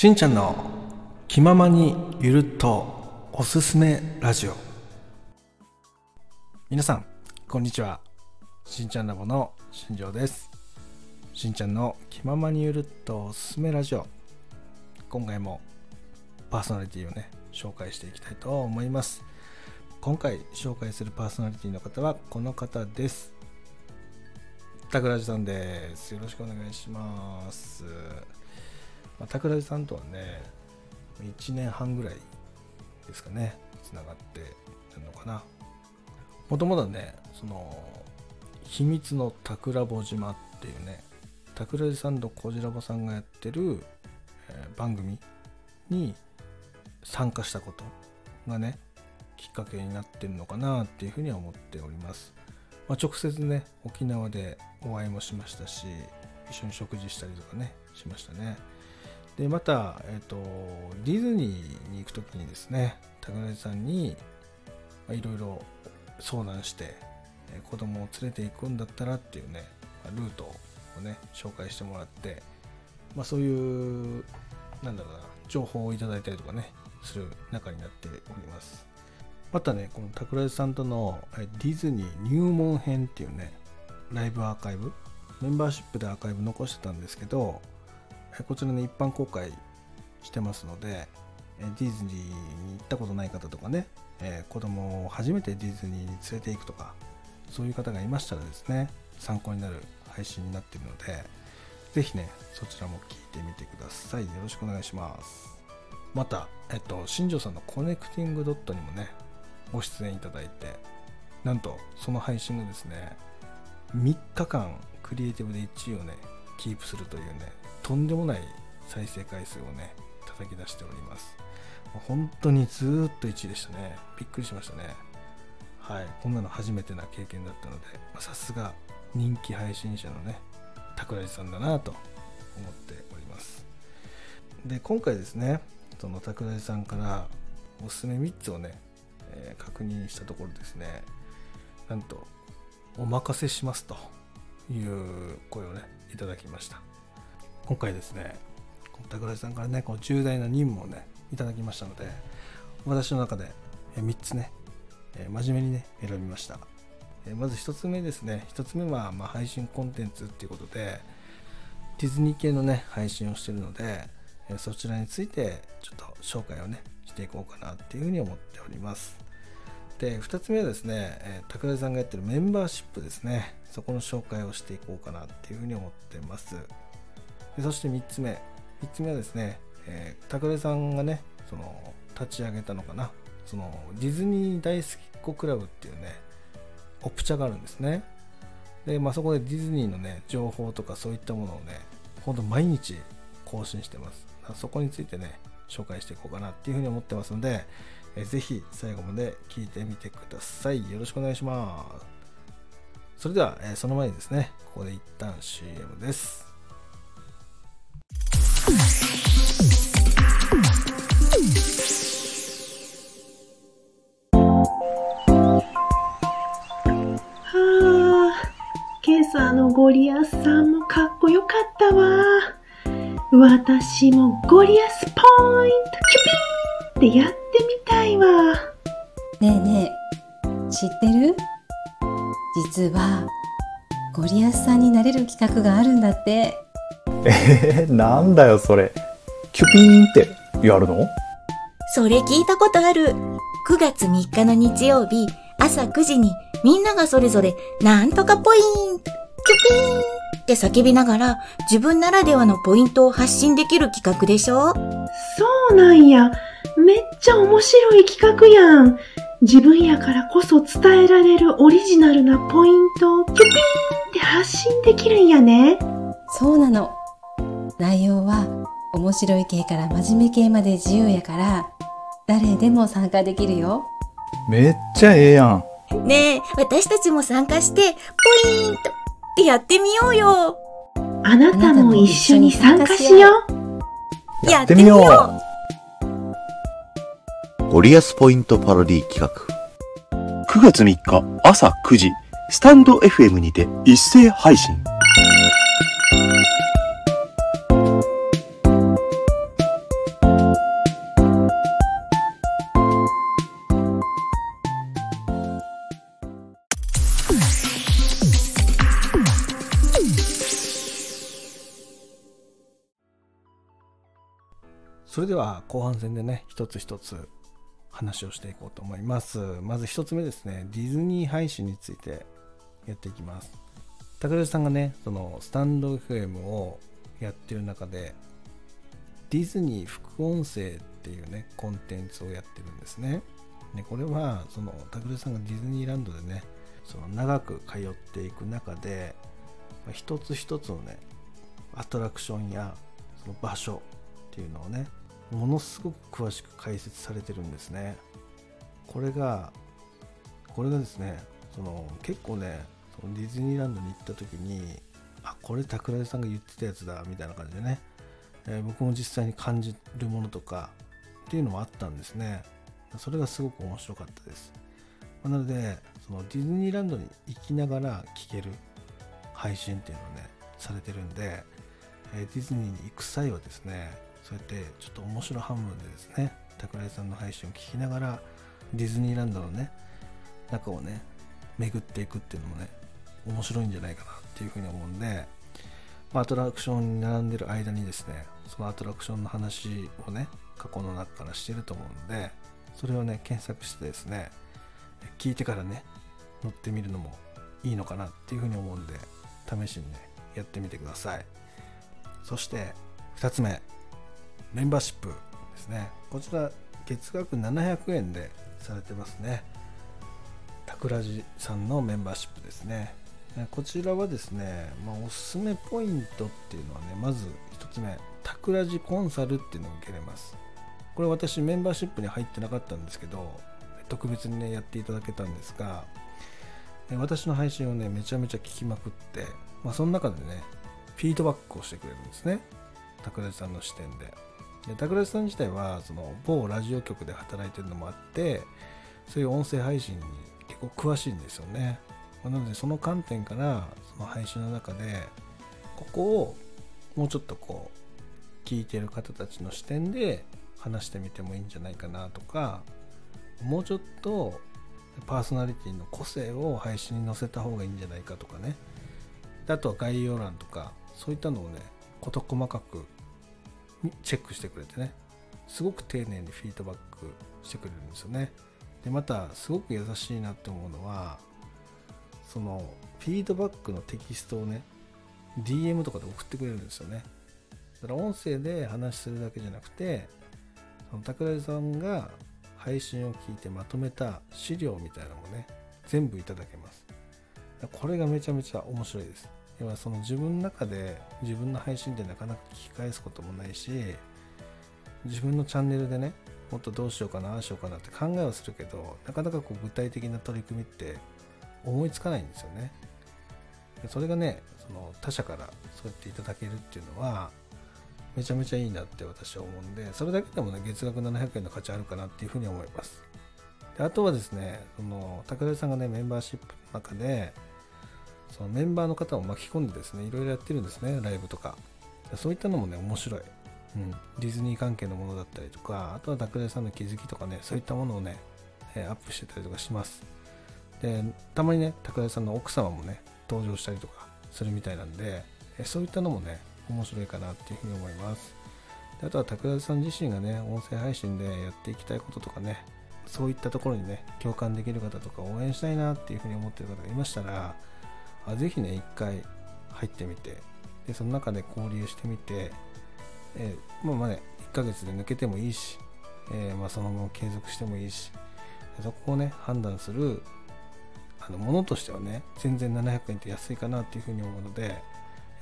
しんちゃんの気ままにゆるっとおすすめラジオ。皆さんこんにちは。しんちゃんラボの新庄です。しんちゃんの気ままにゆるっとおすすめラジオ。今回もパーソナリティをね紹介していきたいと思います。今回紹介するパーソナリティの方はこの方です。タクラジさんです。よろしくお願いします。まあ、桜地さんとはね1年半ぐらいですかねつながってるのかな。もともとねその秘密の桜穂島っていうね桜地さんとこじらぼさんがやってる、えー、番組に参加したことがねきっかけになってるのかなっていうふうには思っております、まあ、直接ね沖縄でお会いもしましたし一緒に食事したりとかねしましたね。でまた、えーと、ディズニーに行く時にですね高梨さんにいろいろ相談して、子供を連れて行くんだったらっていうねルートをね紹介してもらって、まあ、そういうなんだろうな情報をいただいたりとかねする中になっております。またねこの桜井さんとのディズニー入門編っていうねライブアーカイブメンバーシップでアーカイブ残してたんですけど こちらの一般公開してますので、ディズニーに行ったことない方とかね、え子供を初めてディズニーに連れて行くとか、そういう方がいましたらですね、参考になる配信になっているので、ぜひね、そちらも聞いてみてください。よろしくお願いします。また、えっと、新庄さんのコネクティングドットにもね、ご出演いただいて、なんと、その配信がですね、3日間クリエイティブで1位をね、キープするというね、とんでもない再生回数をね、叩き出しております。本当にずっと1位でしたね。びっくりしましたね。はい。こんなの初めてな経験だったので、さすが人気配信者のね、桜井さんだなと思っております。で、今回ですね、その桜井さんからおすすめ3つをね、えー、確認したところですね、なんと、お任せしますという声をね、いただきました。今回ですね桜井さんからねこう重大な任務をねいただきましたので私の中で3つね真面目にね選びましたまず1つ目ですね1つ目はま配信コンテンツっていうことでディズニー系のね配信をしてるのでそちらについてちょっと紹介をねしていこうかなっていうふうに思っておりますで2つ目はですね桜井さんがやってるメンバーシップですね。そこの紹介をしていこうかなっていうふうに思ってます。でそして3つ目。3つ目はですね、えー、さんがねその立ち上げたのかな。そのディズニー大好きっ子クラブっていうねオプチャがあるんですね。で、まあ、そこでディズニーのね情報とかそういったものをねほんと毎日更新してます。そこについてね紹介していこうかなっていうふうに思ってますので、ぜひ最後まで聞いてみてください。よろしくお願いします。それでは、その前にですねここで一旦 CM です。はあ今朝のゴリアスさんもかっこよかったわ。私もゴリアスポイントキュピーってやってみたい。わ。ねえねえ、知ってる？実はゴリアスさんになれる企画があるんだって。えー、なんだよそれ。キュピーンってやるの？それ聞いたことある。9月3日の日曜日、朝9時にみんながそれぞれなんとかポイント、キュピーンって叫びながら自分ならではのポイントを発信できる企画でしょ？そうなんや。めっちゃ面白い企画やん。自分やからこそ伝えられるオリジナルなポイント。をキュピーンって発信できるんやね。そうなの。内容は面白い系から真面目系まで自由やから誰でも参加できるよ。めっちゃええやん。ねえ私たちも参加してポイントってやってみようよ。あなたも一緒に参加しよう。やってみようゴリアスポイントパロディ企画。9月3日朝9時スタンド FM にて一斉配信。それでは後半戦でね一つ一つ話をしていこうと思います。まず一つ目ですね。ディズニー配信についてやっていきます。高田さんがねそのスタンド FM をやってる中でディズニー副音声っていうねコンテンツをやってるんですね。でこれはその拓郎さんがディズニーランドでねその長く通っていく中でまあ一つ一つのねアトラクションやその場所っていうのをねものすごく詳しく解説されてるんですね。これがこれがですねその結構ねそのディズニーランドに行った時にあこれ桜井さんが言ってたやつだみたいな感じでね、えー僕も実際に感じるものとかっていうのもあったんですね。それがすごく面白かったです。なのでそのディズニーランドに行きながら聞ける配信っていうのをねされてるんで、えーディズニーに行く際はですねそうやってちょっと面白半分でですね桜井さんの配信を聞きながらディズニーランドのね中をね巡っていくっていうのもね面白いんじゃないかなっていうふうに思うんで、アトラクションに並んでる間にですねそのアトラクションの話をね過去の中からしてると思うんでそれをね検索してですね聞いてからね乗ってみるのもいいのかなっていうふうに思うんで試しにねやってみてください。そして2つ目。メンバーシップですね。こちら月額700円でされてますね。タクラジさんのメンバーシップですね。こちらはですね、まあ、おすすめポイントっていうのはねまず1つ目タクラジコンサルっていうのを受けれます。これ私メンバーシップに入ってなかったんですけど特別にねやっていただけたんですが私の配信をねめちゃめちゃ聞きまくって、まあ、その中でねフィードバックをしてくれるんですね。桜井さんの視点で。で桜井さん自体はその某ラジオ局で働いてるのもあってそういう音声配信に結構詳しいんですよね。まあなのでその観点からその配信の中でここをもうちょっとこう聞いてる方たちの視点で話してみてもいいんじゃないかなとかもうちょっとパーソナリティの個性を配信に載せた方がいいんじゃないかとかね。あとは概要欄とかそういったのをね事細かくチェックしてくれてね。すごく丁寧にフィードバックしてくれるんですよね。でまたすごく優しいなって思うのはそのフィードバックのテキストをね DM とかで送ってくれるんですよね。だから音声で話するだけじゃなくてその桜井さんが配信を聞いてまとめた資料みたいなのもね全部いただけます。これがめちゃめちゃ面白いです。要はその自分の中で自分の配信でなかなか聞き返すこともないし自分のチャンネルでねもっとどうしようかなああしようかなって考えはするけどなかなかこう具体的な取り組みって思いつかないんですよね。それがねその他者からそうやっていただけるっていうのはめちゃめちゃいいなって私は思うんでそれだけでもね月額700円の価値あるかなっていうふうに思います。であとはですねその高田さんがねメンバーシップの中でそのメンバーの方を巻き込んでですねいろいろやってるんですねライブとか。そういったのもね面白い、うん、ディズニー関係のものだったりとかあとは桜井さんの気づきとかねそういったものをねえアップしてたりとかします。でたまにね高田さんの奥様もね登場したりとかするみたいなんでえそういったのもね面白いかなっていうふうに思います。であとは桜田さん自身がね音声配信でやっていきたいこととかねそういったところにね共感できる方とか応援したいなっていうふうに思ってる方がいましたらあぜひね一回入ってみて。でその中で交流してみて、えーまあまあね1ヶ月で抜けてもいいし、えーまあ、そのまま継続してもいいしそこをね判断するあのものとしてはね全然700円って安いかなっていうふうに思うので、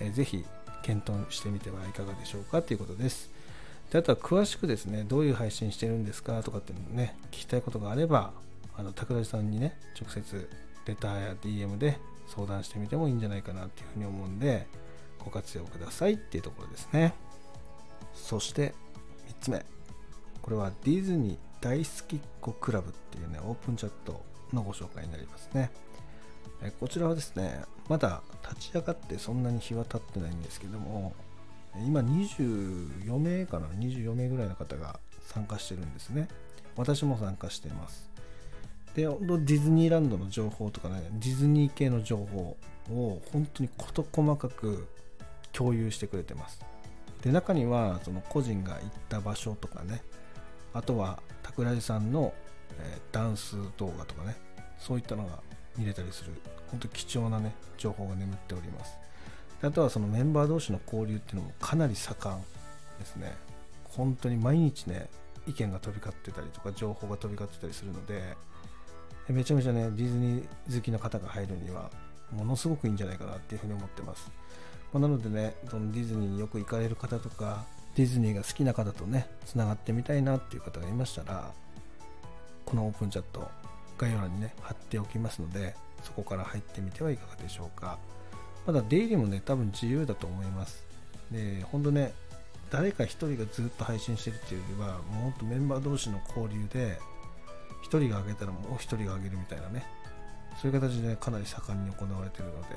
えーぜひ検討してみてはいかがでしょうかということです。であとは詳しくですねどういう配信してるんですかとかっていうのね聞きたいことがあればあの桜井さんにね直接レターや DM で相談してみてもいいんじゃないかなっていうふうに思うんでご活用くださいっていうところですね。そして3つ目。これはディズニー大好きっ子クラブっていうねオープンチャットのご紹介になりますね。えこちらはですねまだ立ち上がってそんなに日は経ってないんですけども今24名かな？24名ぐらいの方が参加してるんですね。私も参加しています。でディズニーランドの情報とかねディズニー系の情報を本当に事細かく共有してくれてます。で中にはその個人が行った場所とかねあとは桜井さんの、えダンス動画とかねそういったのが見れたりする本当貴重なね情報が眠っております。であとはそのメンバー同士の交流っていうのもかなり盛んですね。本当に毎日ね意見が飛び交ってたりとか情報が飛び交ってたりするのでめちゃめちゃねディズニー好きの方が入るにはものすごくいいんじゃないかなっていうふうに思ってます、まあなのでねそのディズニーによく行かれる方とかディズニーが好きな方とねつながってみたいなっていう方がいましたらこのオープンチャット概要欄にね貼っておきますのでそこから入ってみてはいかがでしょうか。まだ出入りもね多分自由だと思います。でほんとね誰か一人がずっと配信してるっていうよりはもうほんとメンバー同士の交流で一人が上げたらもう一人が上げるみたいなね。そういう形で、かなり盛んに行われているので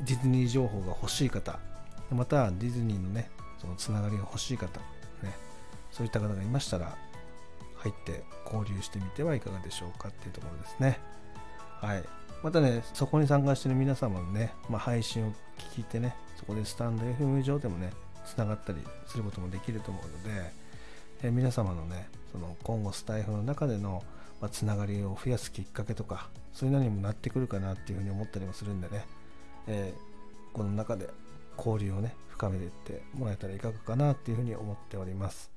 ディズニー情報が欲しい方またディズニーのねそのつながりが欲しい方ねそういった方がいましたら入って交流してみてはいかがでしょうかっていうところですね。はい。またねそこに参加してる皆様のね、まあ、配信を聞いてねそこでスタンド FM 上でもねつながったりすることもできると思うので、え皆様のねその今後スタイフの中での、ま、つながりを増やすきっかけとかそういうのにもなってくるかなっていうふうに思ったりもするんでね、えーこの中で交流をね深めていってもらえたらいかがかなっていうふうに思っております。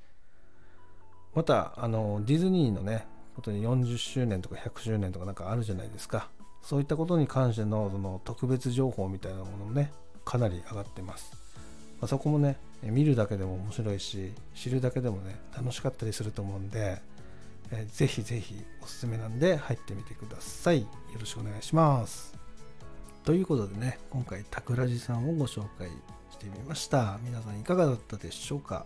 またあのディズニーのねことに40周年とか100周年とかなんかあるじゃないですか。そういったことに関してのその特別情報みたいなものもねかなり上がってます、まあ、そこもね見るだけでも面白いし知るだけでもね楽しかったりすると思うんで、えーぜひぜひおすすめなんで入ってみてください。よろしくお願いします。ということでね今回タクラジさんをご紹介してみました。皆さんいかがだったでしょうか？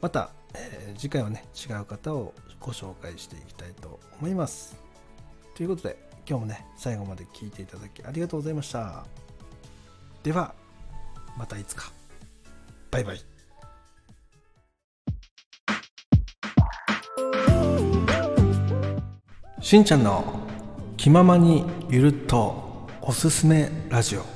また、えー次回はね違う方をご紹介していきたいと思います。ということで今日もね最後まで聞いていただきありがとうございました。ではまたいつか。バイバイ。しんちゃんの気ままにゆるっとおすすめラジオ。